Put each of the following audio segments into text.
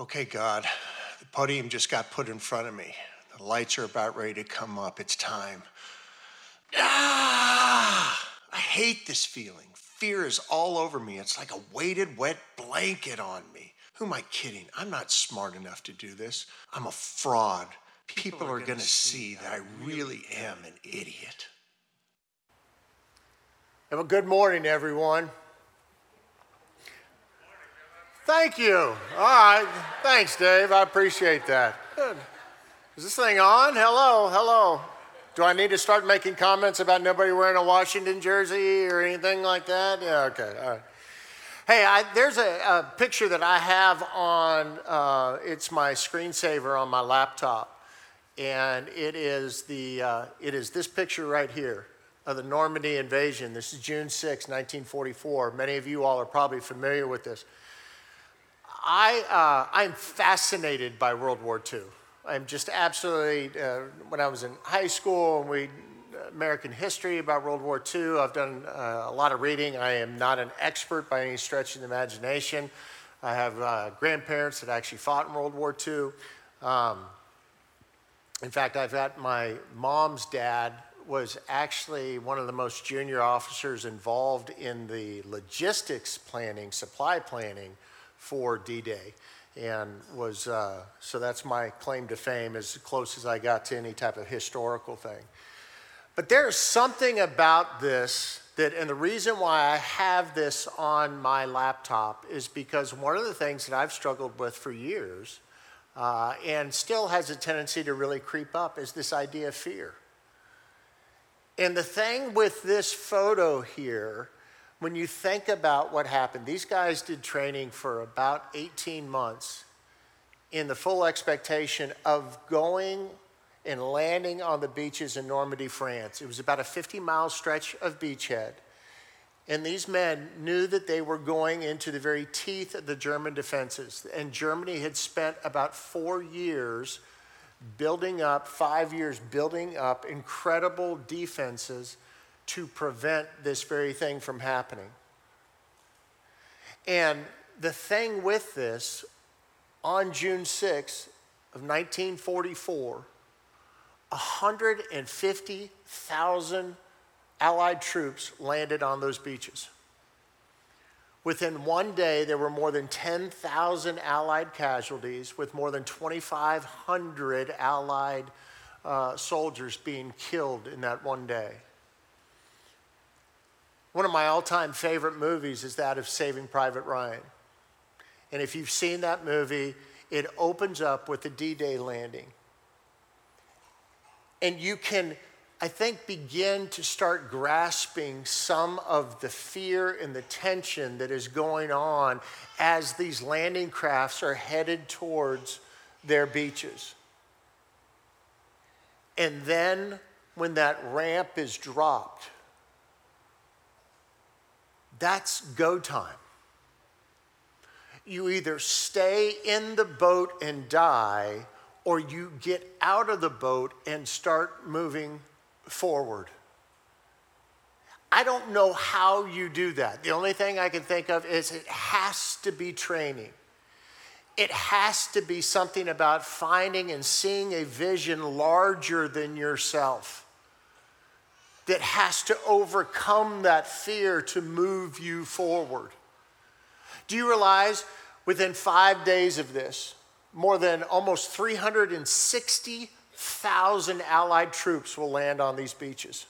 Okay, God, the podium just got put in front of me. The lights are about ready to come up. It's time. Ah! I hate this feeling. Fear is all over me. It's like a weighted, wet blanket on me. Who am I kidding? I'm not smart enough to do this. I'm a fraud. People, People are, are going to see that I really am an idiot. Well, good morning, everyone. Thank you. All right. Thanks, Dave. I appreciate that. Good. Is this thing on? Hello, hello. Do I need to start making comments about nobody wearing a Washington jersey or anything like that? Yeah, okay. All right. Hey, I, there's a, a, picture that I have on, uh, it's my screensaver on my laptop. And it is, the, uh, it is this picture right here of the Normandy invasion. This is June 6, 1944. Many of you all are probably familiar with this. I, uh, I'm fascinated by World War II. I'm just absolutely, uh, when I was in high school and we, American history about World War II, I've done uh, a lot of reading. I am not an expert by any stretch of the imagination. I have uh, grandparents that actually fought in World War II. Um, in fact, I've got my mom's dad was actually one of the most junior officers involved in the logistics planning, supply planning for D Day. And was, uh, so that's my claim to fame, as close as I got to any type of historical thing. But there's something about this that, and the reason why I have this on my laptop is because one of the things that I've struggled with for years uh, and still has a tendency to really creep up is this idea of fear. And the thing with this photo here when you think about what happened, these guys did training for about 18 months in the full expectation of going and landing on the beaches in Normandy, France. It was about a 50 mile stretch of beachhead. And these men knew that they were going into the very teeth of the German defenses. And Germany had spent about four years building up, five years building up incredible defenses to prevent this very thing from happening. And the thing with this, on June 6 of 1944, 150,000 Allied troops landed on those beaches. Within one day, there were more than 10,000 Allied casualties, with more than 2,500 Allied uh, soldiers being killed in that one day. One of my all time favorite movies is that of Saving Private Ryan. And if you've seen that movie, it opens up with the D Day landing. And you can, I think, begin to start grasping some of the fear and the tension that is going on as these landing crafts are headed towards their beaches. And then when that ramp is dropped, that's go time. You either stay in the boat and die, or you get out of the boat and start moving forward. I don't know how you do that. The only thing I can think of is it has to be training. It has to be something about finding and seeing a vision larger than yourself that has to overcome that fear to move you forward. Do you realize within five days of this, more than almost 360,000 Allied troops will land on these beaches?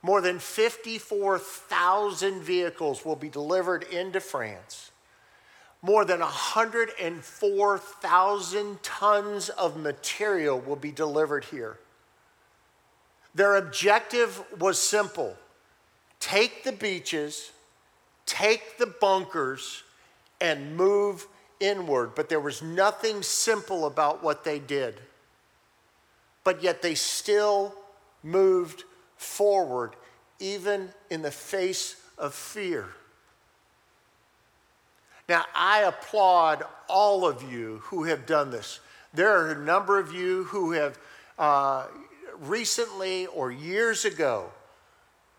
More than 54,000 vehicles will be delivered into France. More than 104,000 tons of material will be delivered here. Their objective was simple take the beaches, take the bunkers, and move inward. But there was nothing simple about what they did. But yet they still moved forward, even in the face of fear. Now, I applaud all of you who have done this. There are a number of you who have uh, recently or years ago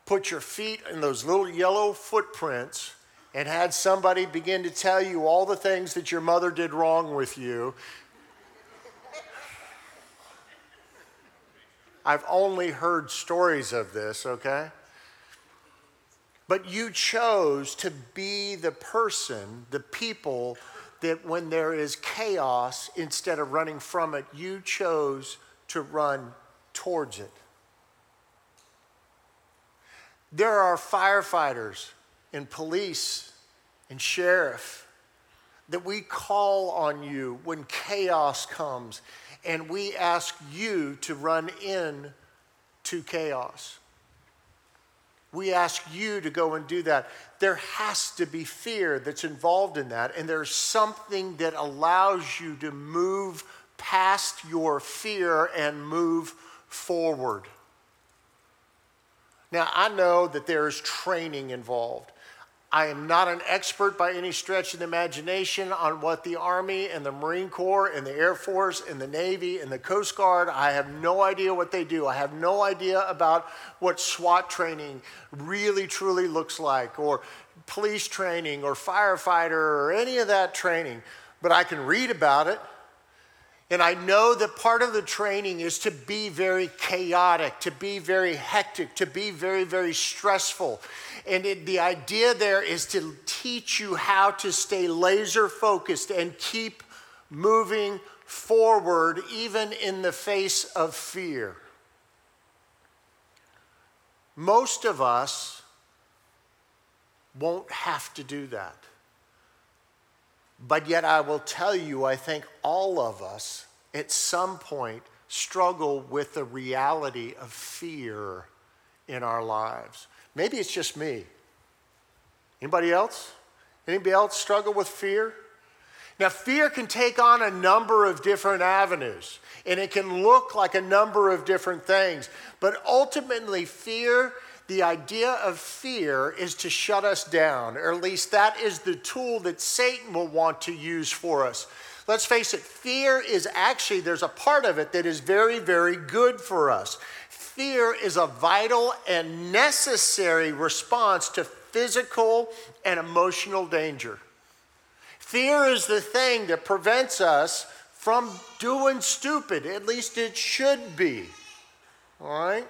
put your feet in those little yellow footprints and had somebody begin to tell you all the things that your mother did wrong with you, I've only heard stories of this, okay? But you chose to be the person, the people that when there is chaos, instead of running from it, you chose to run towards it. There are firefighters and police and sheriff that we call on you when chaos comes and we ask you to run in to chaos. We ask you to go and do that. There has to be fear that's involved in that, and there's something that allows you to move past your fear and move forward. Now, I know that there's training involved. I am not an expert by any stretch of the imagination on what the Army and the Marine Corps and the Air Force and the Navy and the Coast Guard, I have no idea what they do. I have no idea about what SWAT training really truly looks like, or police training, or firefighter, or any of that training. But I can read about it. And I know that part of the training is to be very chaotic, to be very hectic, to be very, very stressful. And it, the idea there is to teach you how to stay laser focused and keep moving forward, even in the face of fear. Most of us won't have to do that. But yet, I will tell you, I think all of us at some point struggle with the reality of fear in our lives. Maybe it's just me. Anybody else? Anybody else struggle with fear? Now, fear can take on a number of different avenues, and it can look like a number of different things. But ultimately, fear the idea of fear is to shut us down, or at least that is the tool that Satan will want to use for us. Let's face it, fear is actually, there's a part of it that is very, very good for us. Fear is a vital and necessary response to physical and emotional danger. Fear is the thing that prevents us from doing stupid, at least it should be. All right?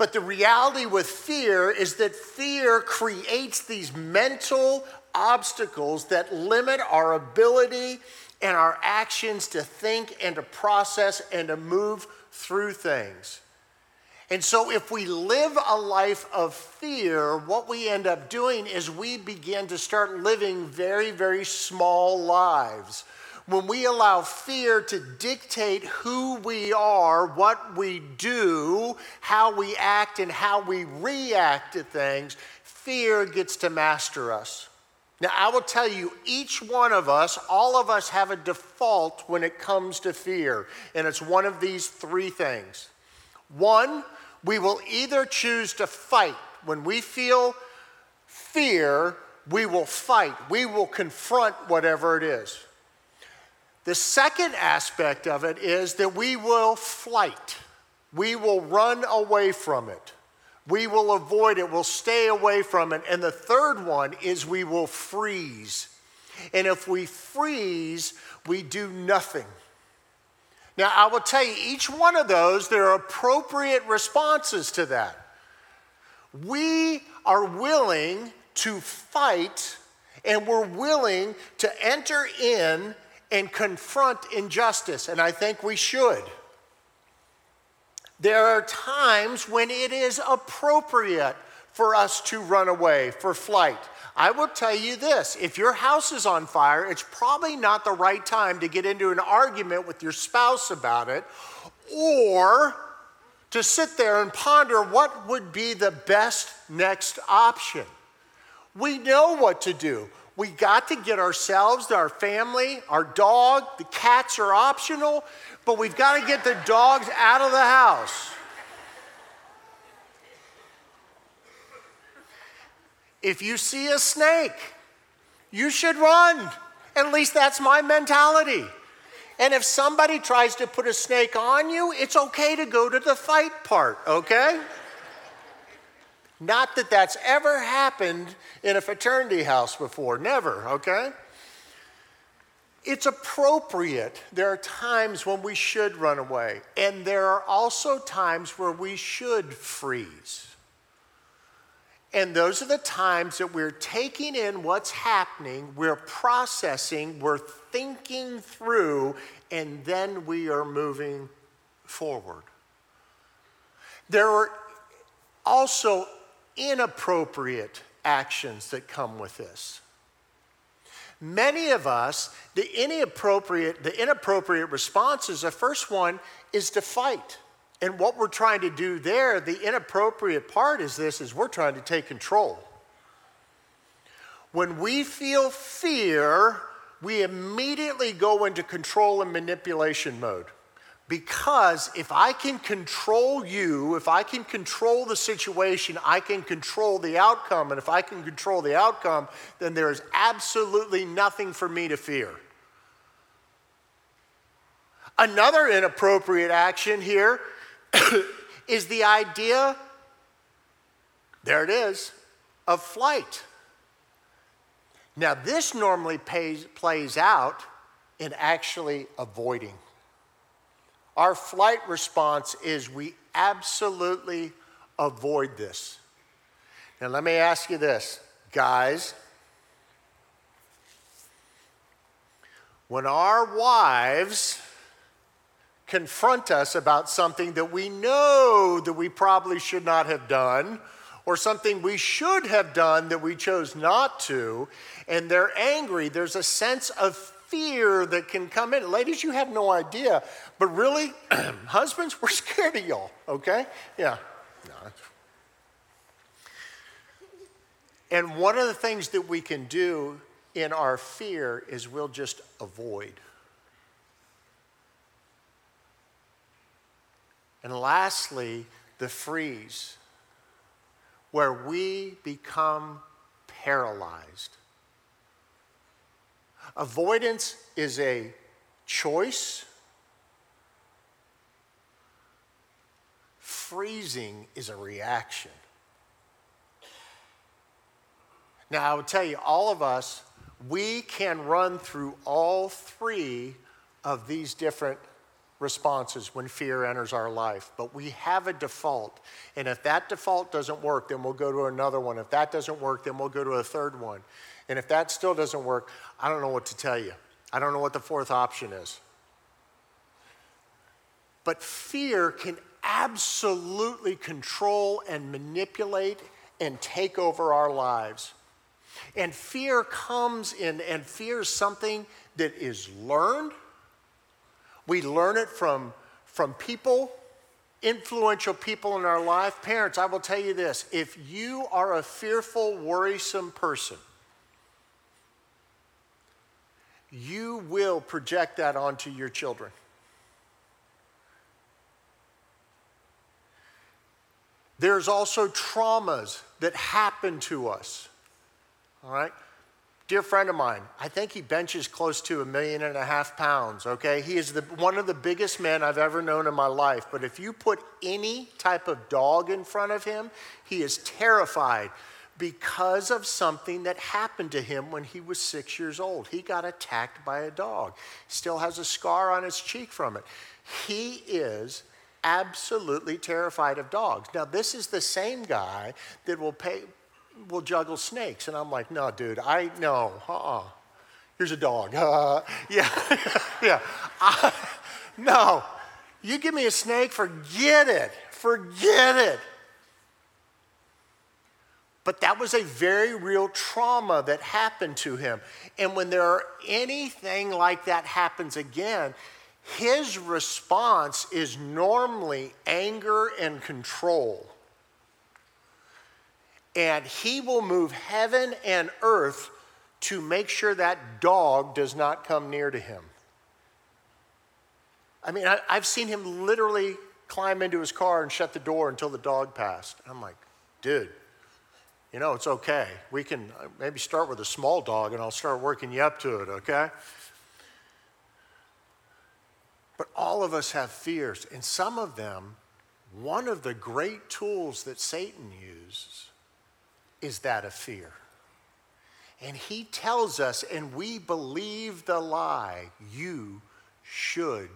But the reality with fear is that fear creates these mental obstacles that limit our ability and our actions to think and to process and to move through things. And so, if we live a life of fear, what we end up doing is we begin to start living very, very small lives when we allow fear to dictate who we are, what we do, how we act, and how we react to things, fear gets to master us. Now, I will tell you, each one of us, all of us have a default when it comes to fear, and it's one of these three things. One, we will either choose to fight. When we feel fear, we will fight, we will confront whatever it is. The second aspect of it is that we will flight. We will run away from it. We will avoid it. We'll stay away from it. And the third one is we will freeze. And if we freeze, we do nothing. Now, I will tell you, each one of those, there are appropriate responses to that. We are willing to fight and we're willing to enter in and confront injustice, and I think we should. There are times when it is appropriate for us to run away for flight. I will tell you this if your house is on fire, it's probably not the right time to get into an argument with your spouse about it or to sit there and ponder what would be the best next option. We know what to do. We got to get ourselves, our family, our dog, the cats are optional, but we've got to get the dogs out of the house. If you see a snake, you should run. At least that's my mentality. And if somebody tries to put a snake on you, it's okay to go to the fight part, okay? Not that that's ever happened in a fraternity house before, never, okay? It's appropriate. There are times when we should run away, and there are also times where we should freeze. And those are the times that we're taking in what's happening, we're processing, we're thinking through, and then we are moving forward. There are also inappropriate actions that come with this. Many of us, the inappropriate, the inappropriate responses, the first one is to fight. And what we're trying to do there, the inappropriate part is this is we're trying to take control. When we feel fear, we immediately go into control and manipulation mode. Because if I can control you, if I can control the situation, I can control the outcome. And if I can control the outcome, then there is absolutely nothing for me to fear. Another inappropriate action here is the idea, there it is, of flight. Now, this normally pays, plays out in actually avoiding. Our flight response is we absolutely avoid this. Now, let me ask you this, guys. When our wives confront us about something that we know that we probably should not have done, or something we should have done that we chose not to, and they're angry, there's a sense of fear that can come in. Ladies, you have no idea, but really, husbands, we're scared of y'all, okay? Yeah. No. And one of the things that we can do in our fear is we'll just avoid. And lastly, the freeze, where we become paralyzed. Avoidance is a choice, freezing is a reaction. Now, I will tell you, all of us, we can run through all three of these different responses when fear enters our life, but we have a default. And if that default doesn't work, then we'll go to another one. If that doesn't work, then we'll go to a third one. And if that still doesn't work, I don't know what to tell you. I don't know what the fourth option is. But fear can absolutely control and manipulate and take over our lives. And fear comes in, and fear is something that is learned we learn it from, from people, influential people in our life. Parents, I will tell you this if you are a fearful, worrisome person, you will project that onto your children. There's also traumas that happen to us. All right? Dear friend of mine, I think he benches close to a million and a half pounds, okay? He is the, one of the biggest men I've ever known in my life. But if you put any type of dog in front of him, he is terrified because of something that happened to him when he was six years old. He got attacked by a dog, still has a scar on his cheek from it. He is absolutely terrified of dogs. Now, this is the same guy that will pay, will juggle snakes. And I'm like, no, dude, I know. Uh-uh. Here's a dog. Uh, yeah, yeah. I, no, you give me a snake, forget it. Forget it. But that was a very real trauma that happened to him. And when there are anything like that happens again, his response is normally anger and control and he will move heaven and earth to make sure that dog does not come near to him. I mean, I, have seen him literally climb into his car and shut the door until the dog passed. I'm like, dude, you know, it's okay. We can uh, maybe start with a small dog and I'll start working you up to it, okay? But all of us have fears, and some of them, one of the great tools that Satan uses is that of fear. And he tells us, and we believe the lie, you should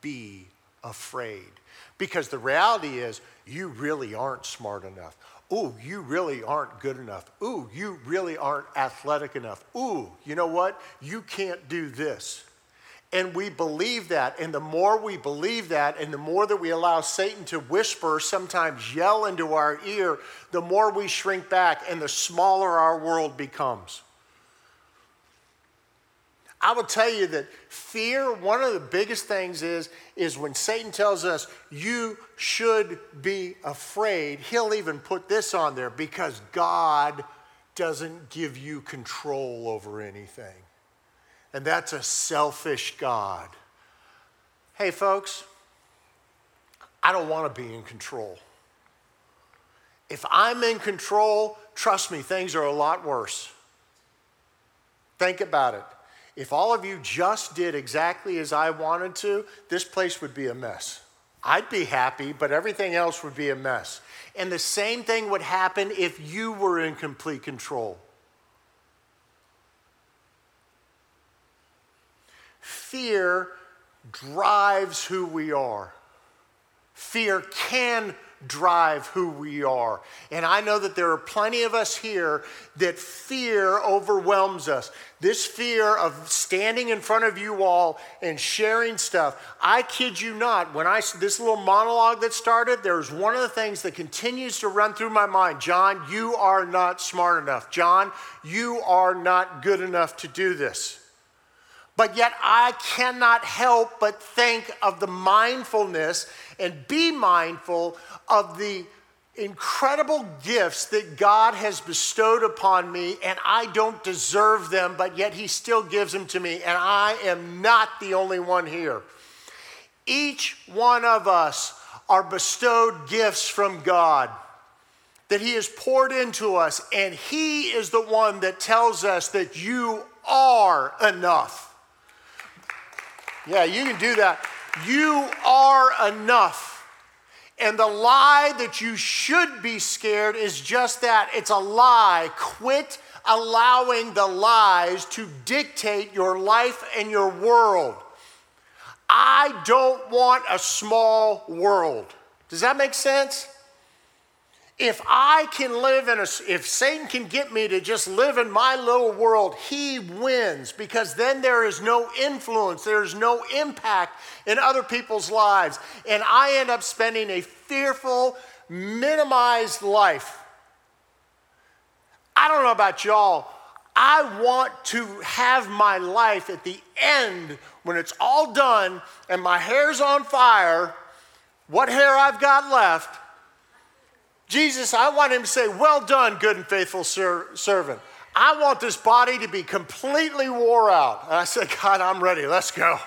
be afraid. Because the reality is, you really aren't smart enough. Ooh, you really aren't good enough. Ooh, you really aren't athletic enough. Ooh, you know what? You can't do this. And we believe that. And the more we believe that, and the more that we allow Satan to whisper, sometimes yell into our ear, the more we shrink back and the smaller our world becomes. I will tell you that fear, one of the biggest things is, is when Satan tells us you should be afraid, he'll even put this on there because God doesn't give you control over anything. And that's a selfish God. Hey, folks, I don't want to be in control. If I'm in control, trust me, things are a lot worse. Think about it. If all of you just did exactly as I wanted to, this place would be a mess. I'd be happy, but everything else would be a mess. And the same thing would happen if you were in complete control. Fear drives who we are. Fear can drive who we are. And I know that there are plenty of us here that fear overwhelms us. This fear of standing in front of you all and sharing stuff. I kid you not, when I this little monologue that started, there's one of the things that continues to run through my mind. John, you are not smart enough. John, you are not good enough to do this. But yet, I cannot help but think of the mindfulness and be mindful of the incredible gifts that God has bestowed upon me, and I don't deserve them, but yet He still gives them to me, and I am not the only one here. Each one of us are bestowed gifts from God that He has poured into us, and He is the one that tells us that you are enough. Yeah, you can do that. You are enough. And the lie that you should be scared is just that it's a lie. Quit allowing the lies to dictate your life and your world. I don't want a small world. Does that make sense? If I can live in a, if Satan can get me to just live in my little world, he wins because then there is no influence, there is no impact in other people's lives. And I end up spending a fearful, minimized life. I don't know about y'all. I want to have my life at the end when it's all done and my hair's on fire, what hair I've got left Jesus, I want him to say, Well done, good and faithful ser- servant. I want this body to be completely wore out. And I said, God, I'm ready. Let's go.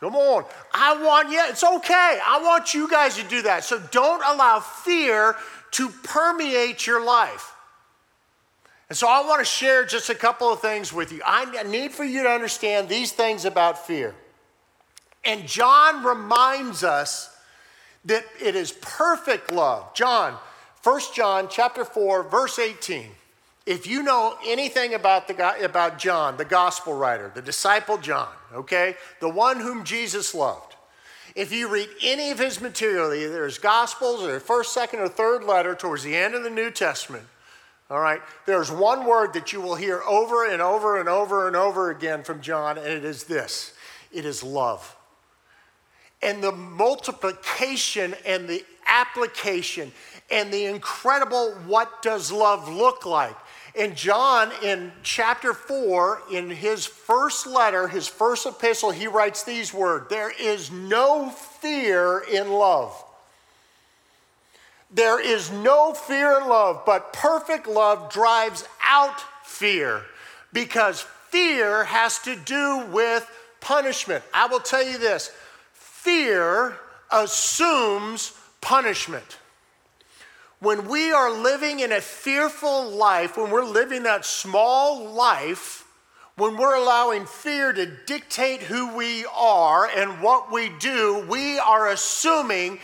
Come on. I want, yeah, it's okay. I want you guys to do that. So don't allow fear to permeate your life. And so I want to share just a couple of things with you. I need for you to understand these things about fear. And John reminds us that it is perfect love. John, 1 John chapter 4 verse 18. If you know anything about the guy, about John, the gospel writer, the disciple John, okay? The one whom Jesus loved. If you read any of his material, either his gospels or first, second or third letter towards the end of the New Testament, all right? There's one word that you will hear over and over and over and over again from John and it is this. It is love and the multiplication and the application and the incredible what does love look like. And John, in chapter 4, in his first letter, his first epistle, he writes these words There is no fear in love. There is no fear in love, but perfect love drives out fear because fear has to do with punishment. I will tell you this fear assumes punishment. When we are living in a fearful life, when we're living that small life, when we're allowing fear to dictate who we are and what we do, we are assuming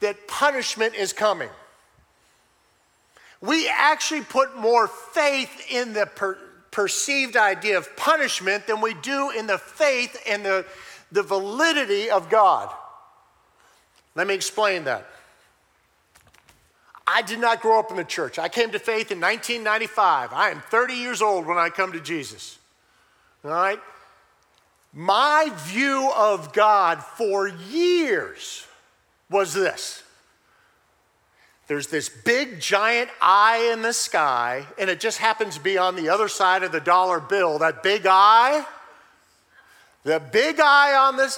that punishment is coming. We actually put more faith in the per- perceived idea of punishment than we do in the faith and the, the validity of God. Let me explain that. I did not grow up in the church. I came to faith in 1995. I am 30 years old when I come to Jesus. All right? My view of God for years was this there's this big giant eye in the sky, and it just happens to be on the other side of the dollar bill. That big eye, the big eye on this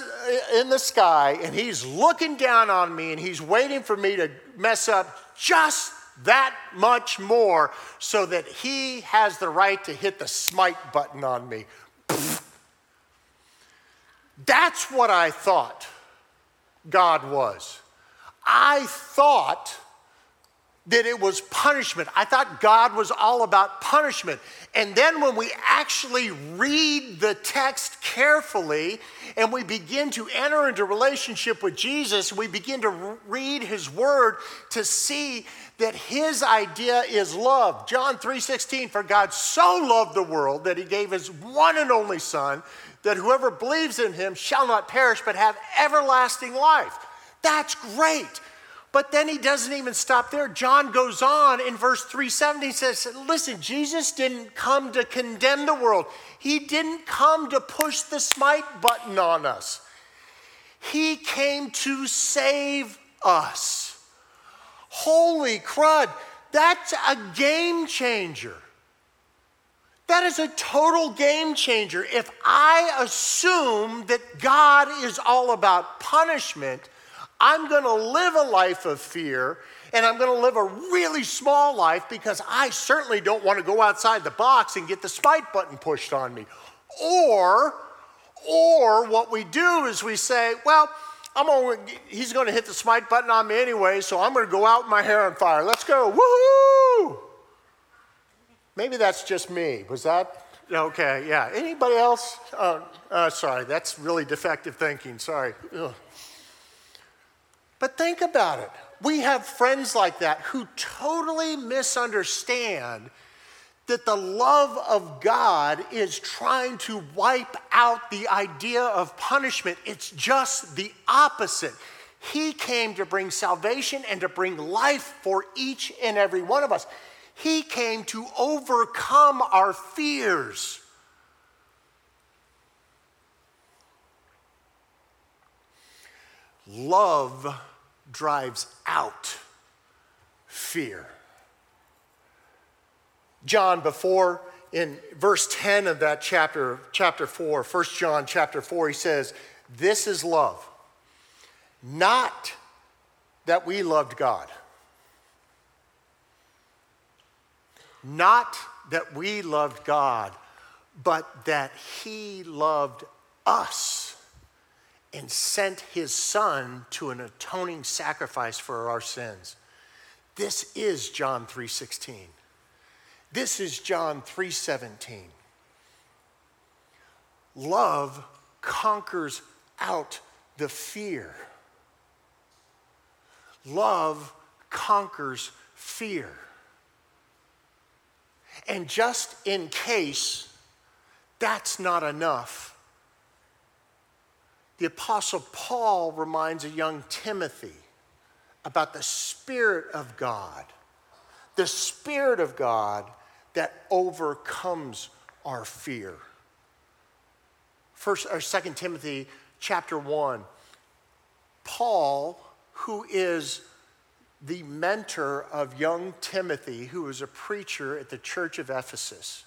in the sky, and he's looking down on me and he's waiting for me to mess up just that much more so that he has the right to hit the smite button on me. That's what I thought God was. I thought that it was punishment. I thought God was all about punishment. And then when we actually read the text carefully and we begin to enter into relationship with Jesus, we begin to read his word to see that his idea is love. John 3:16 for God so loved the world that he gave his one and only son that whoever believes in him shall not perish but have everlasting life. That's great. But then he doesn't even stop there. John goes on in verse 370 he says, Listen, Jesus didn't come to condemn the world, he didn't come to push the smite button on us. He came to save us. Holy crud, that's a game changer. That is a total game changer. If I assume that God is all about punishment, I'm going to live a life of fear and I'm going to live a really small life because I certainly don't want to go outside the box and get the smite button pushed on me. Or, or what we do is we say, well, I'm going he's going to hit the smite button on me anyway, so I'm going to go out with my hair on fire. Let's go. Woohoo! Maybe that's just me. Was that okay? Yeah. Anybody else? Oh, uh, sorry, that's really defective thinking. Sorry. Ugh. But think about it. We have friends like that who totally misunderstand that the love of God is trying to wipe out the idea of punishment. It's just the opposite. He came to bring salvation and to bring life for each and every one of us. He came to overcome our fears. Love drives out fear. John, before in verse 10 of that chapter, chapter 4, 1 John chapter 4, he says, This is love. Not that we loved God. Not that we loved God, but that He loved us and sent his son to an atoning sacrifice for our sins. This is John 3:16. This is John 3:17. Love conquers out the fear. Love conquers fear. And just in case that's not enough, the Apostle Paul reminds a young Timothy about the Spirit of God, the Spirit of God that overcomes our fear. First or Second Timothy chapter one, Paul, who is the mentor of young Timothy, who was a preacher at the church of Ephesus.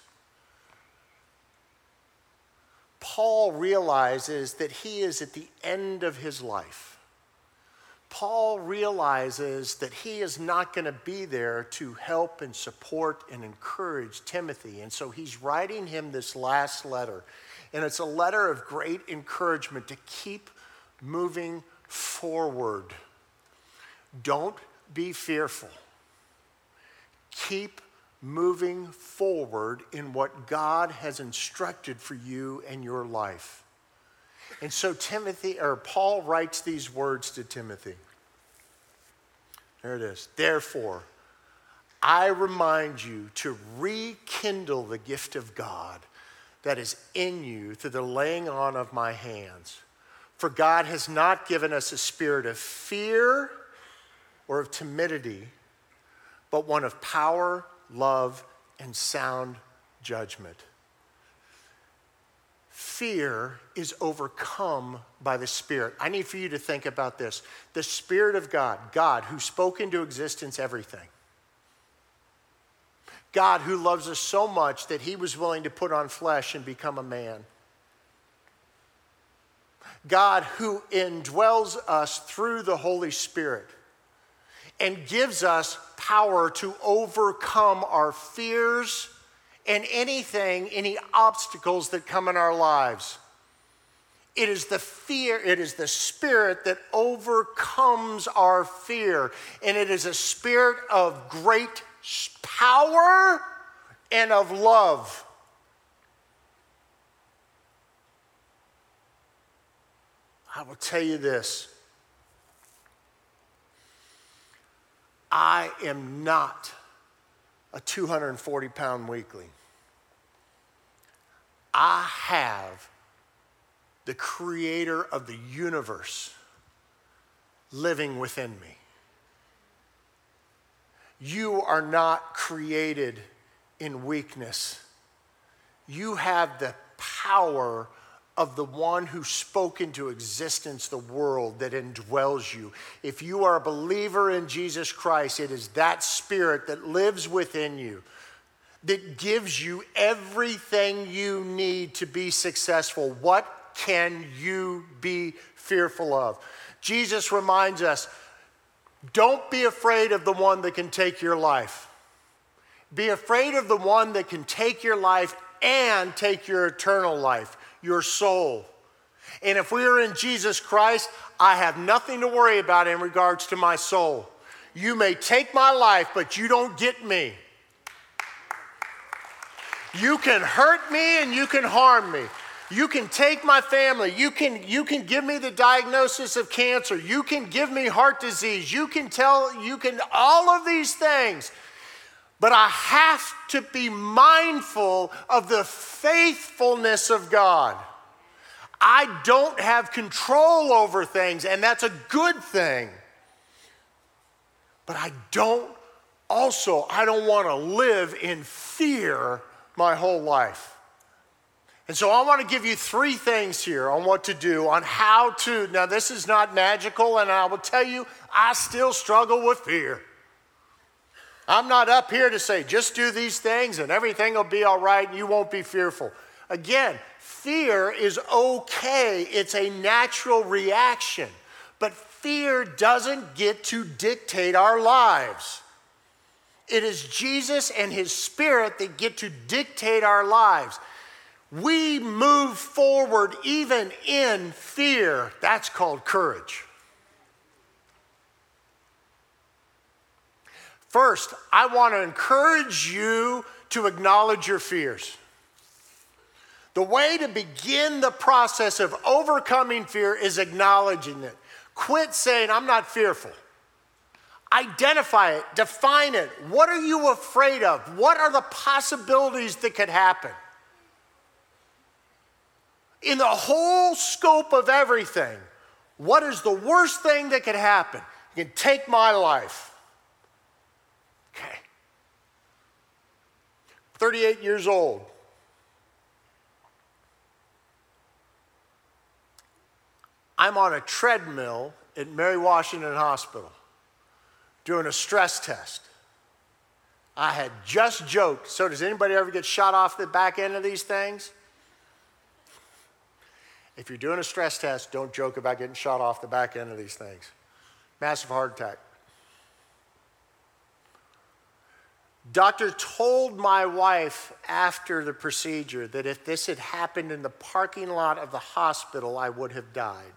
Paul realizes that he is at the end of his life. Paul realizes that he is not going to be there to help and support and encourage Timothy. And so he's writing him this last letter. And it's a letter of great encouragement to keep moving forward. Don't be fearful. Keep moving forward in what God has instructed for you and your life. And so Timothy or Paul writes these words to Timothy. There it is. Therefore, I remind you to rekindle the gift of God that is in you through the laying on of my hands. For God has not given us a spirit of fear or of timidity, but one of power, love, and sound judgment. Fear is overcome by the Spirit. I need for you to think about this. The Spirit of God, God who spoke into existence everything, God who loves us so much that he was willing to put on flesh and become a man. God who indwells us through the Holy Spirit and gives us power to overcome our fears and anything, any obstacles that come in our lives. It is the fear, it is the spirit that overcomes our fear. And it is a spirit of great power and of love. I will tell you this I am not a 240 pound weakling. I have the creator of the universe living within me. You are not created in weakness. You have the power of the one who spoke into existence the world that indwells you. If you are a believer in Jesus Christ, it is that spirit that lives within you that gives you everything you need to be successful. What can you be fearful of? Jesus reminds us don't be afraid of the one that can take your life. Be afraid of the one that can take your life and take your eternal life your soul. And if we are in Jesus Christ, I have nothing to worry about in regards to my soul. You may take my life, but you don't get me. You can hurt me and you can harm me. You can take my family. You can, you can give me the diagnosis of cancer. You can give me heart disease. You can tell, you can, all of these things. But I have to be mindful of the faithfulness of God. I don't have control over things, and that's a good thing. But I don't also, I don't want to live in fear my whole life. And so I want to give you three things here on what to do, on how to. Now, this is not magical, and I will tell you, I still struggle with fear. I'm not up here to say, just do these things and everything will be all right and you won't be fearful. Again, fear is okay, it's a natural reaction. But fear doesn't get to dictate our lives. It is Jesus and His Spirit that get to dictate our lives. We move forward even in fear. That's called courage. First, I want to encourage you to acknowledge your fears. The way to begin the process of overcoming fear is acknowledging it. Quit saying, I'm not fearful. Identify it, define it. What are you afraid of? What are the possibilities that could happen? In the whole scope of everything, what is the worst thing that could happen? You can take my life. Okay. 38 years old. I'm on a treadmill at Mary Washington Hospital doing a stress test. I had just joked. So, does anybody ever get shot off the back end of these things? If you're doing a stress test, don't joke about getting shot off the back end of these things. Massive heart attack. Doctor told my wife after the procedure that if this had happened in the parking lot of the hospital, I would have died.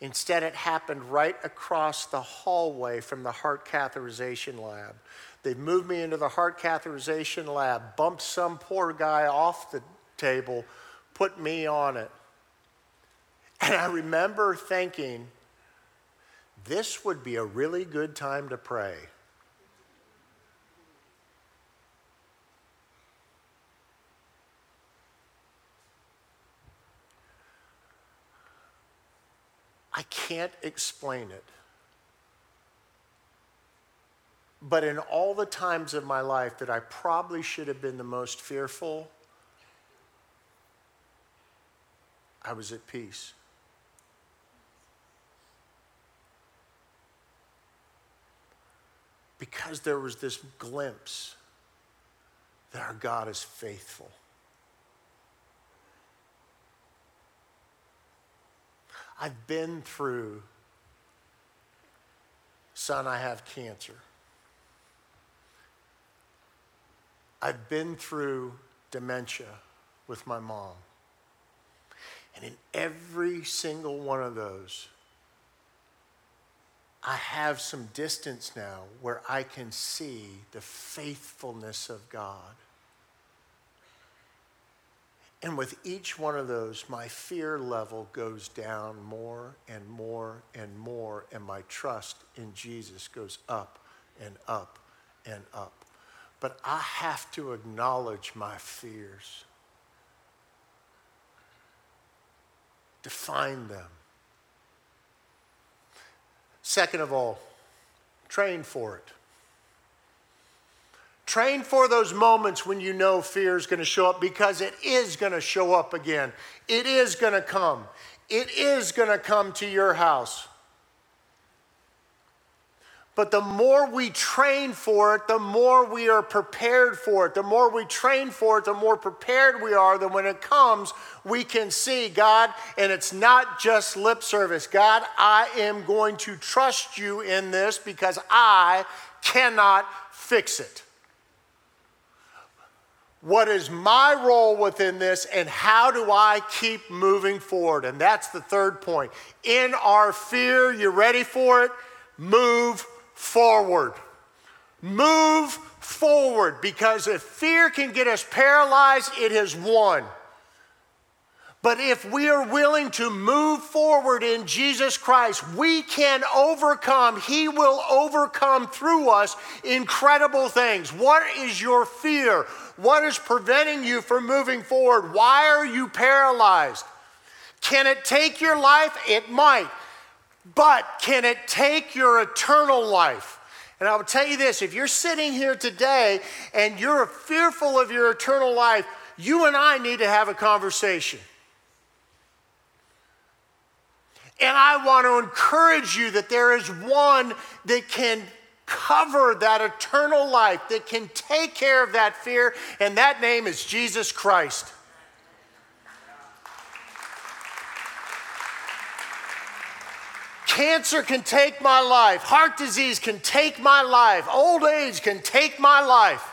Instead, it happened right across the hallway from the heart catheterization lab. They moved me into the heart catheterization lab, bumped some poor guy off the table, put me on it. And I remember thinking, this would be a really good time to pray. I can't explain it. But in all the times of my life that I probably should have been the most fearful, I was at peace. Because there was this glimpse that our God is faithful. I've been through, son, I have cancer. I've been through dementia with my mom. And in every single one of those, I have some distance now where I can see the faithfulness of God. And with each one of those, my fear level goes down more and more and more, and my trust in Jesus goes up and up and up. But I have to acknowledge my fears, define them. Second of all, train for it. Train for those moments when you know fear is going to show up because it is going to show up again. It is going to come. It is going to come to your house. But the more we train for it, the more we are prepared for it. The more we train for it, the more prepared we are that when it comes, we can see God, and it's not just lip service. God, I am going to trust you in this because I cannot fix it what is my role within this and how do I keep moving forward? And that's the third point. In our fear, you ready for it? Move forward. Move forward because if fear can get us paralyzed, it has won. But if we are willing to move forward in Jesus Christ, we can overcome. He will overcome through us incredible things. What is your fear? What is preventing you from moving forward? Why are you paralyzed? Can it take your life? It might. But can it take your eternal life? And I will tell you this if you're sitting here today and you're fearful of your eternal life, you and I need to have a conversation. And I want to encourage you that there is one that can cover that eternal life, that can take care of that fear, and that name is Jesus Christ. Cancer can take my life. Heart disease can take my life. Old age can take my life.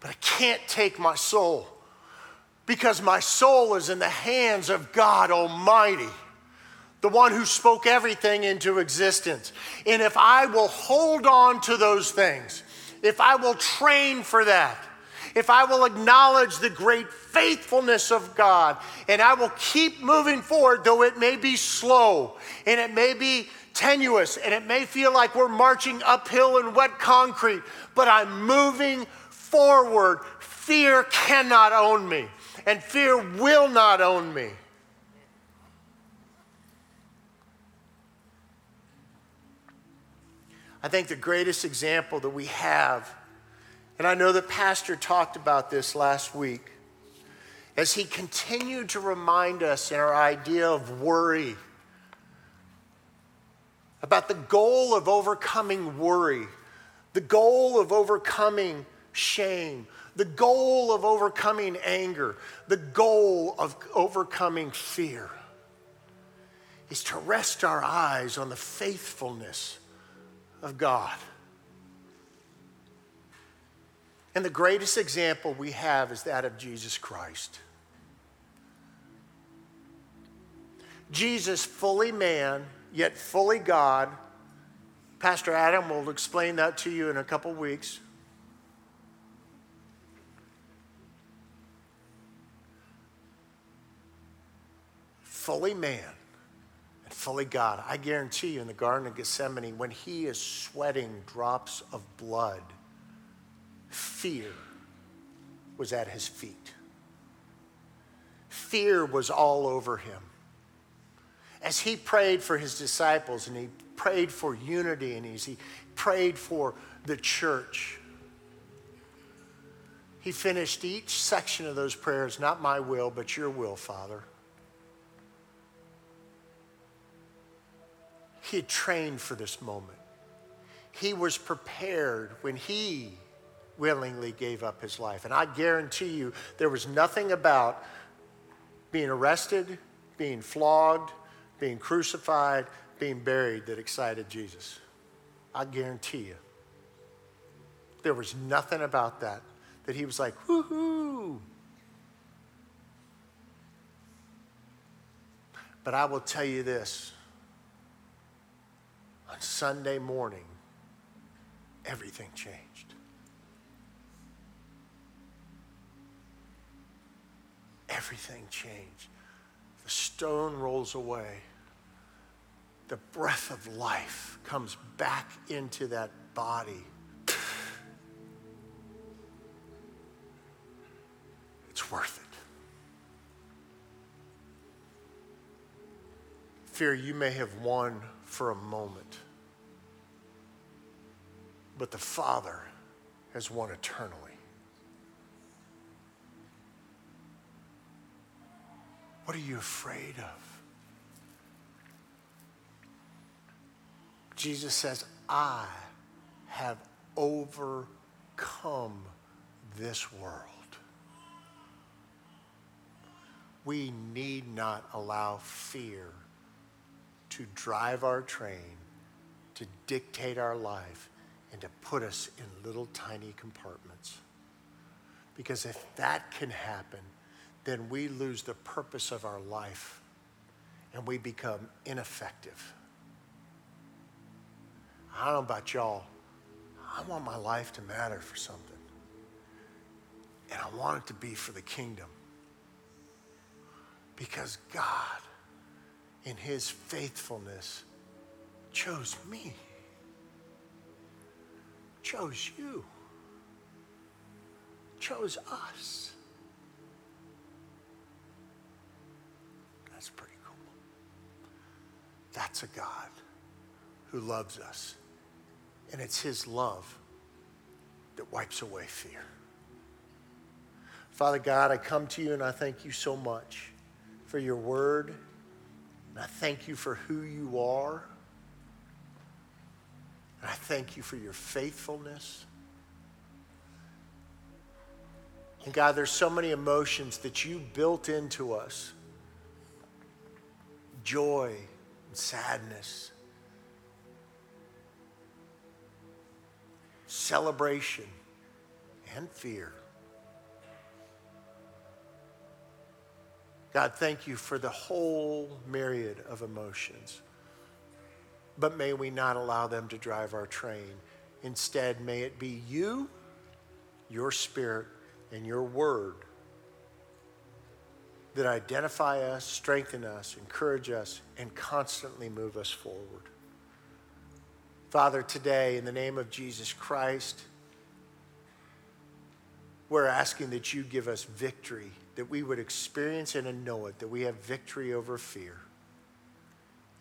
But it can't take my soul because my soul is in the hands of God Almighty, the one who spoke everything into existence. And if I will hold on to those things, if I will train for that, if I will acknowledge the great faithfulness of God, and I will keep moving forward, though it may be slow and it may be tenuous and it may feel like we're marching uphill in wet concrete, but I'm moving forward. Fear cannot own me and fear will not own me. I think the greatest example that we have, and I know the pastor talked about this last week, as he continued to remind us in our idea of worry, about the goal of overcoming worry, the goal of overcoming shame, the goal of overcoming anger, the goal of overcoming fear is to rest our eyes on the faithfulness of God. And the greatest example we have is that of Jesus Christ. Jesus, fully man, yet fully God. Pastor Adam will explain that to you in a couple weeks. fully man fully God. I guarantee you, in the Garden of Gethsemane, when he is sweating drops of blood, fear was at his feet. Fear was all over him. as he prayed for his disciples and he prayed for unity and he prayed for the church, he finished each section of those prayers, not my will, but your will, Father. He had trained for this moment. He was prepared when he willingly gave up his life. And I guarantee you, there was nothing about being arrested, being flogged, being crucified, being buried that excited Jesus. I guarantee you. There was nothing about that that he was like, woohoo. But I will tell you this on Sunday morning, everything changed. Everything changed. The stone rolls away. The breath of life comes back into that body. It's worth it. Fear you may have won for a moment, but the Father has won eternally. What are you afraid of? Jesus says, I have overcome this world. We need not allow fear to drive our train, to dictate our life, and to put us in little tiny compartments. Because if that can happen, then we lose the purpose of our life and we become ineffective. I don't know about y'all. I want my life to matter for something. And I want it to be for the kingdom. Because God, in his faithfulness, chose me, chose you, chose us. That's pretty cool. That's a God who loves us. And it's his love that wipes away fear. Father God, I come to you and I thank you so much for your word. And I thank you for who you are. And I thank you for your faithfulness. And God, there's so many emotions that you built into us joy and sadness, celebration and fear. God, thank you for the whole myriad of emotions. But may we not allow them to drive our train. Instead, may it be you, your spirit, and your word that identify us, strengthen us, encourage us, and constantly move us forward. Father, today, in the name of Jesus Christ, we're asking that you give us victory that we would experience it and know it, that we have victory over fear,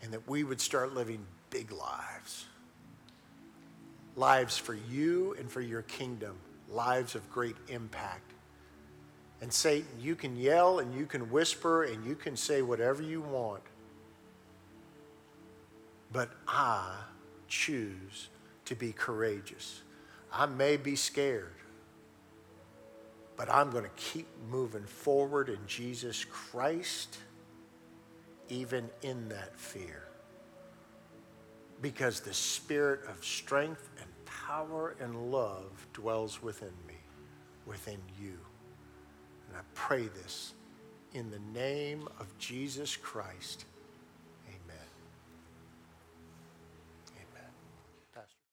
and that we would start living big lives. Lives for you and for your kingdom, lives of great impact. And Satan, you can yell and you can whisper and you can say whatever you want. But I choose to be courageous. I may be scared but I'm going to keep moving forward in Jesus Christ, even in that fear. Because the spirit of strength and power and love dwells within me, within you. And I pray this in the name of Jesus Christ.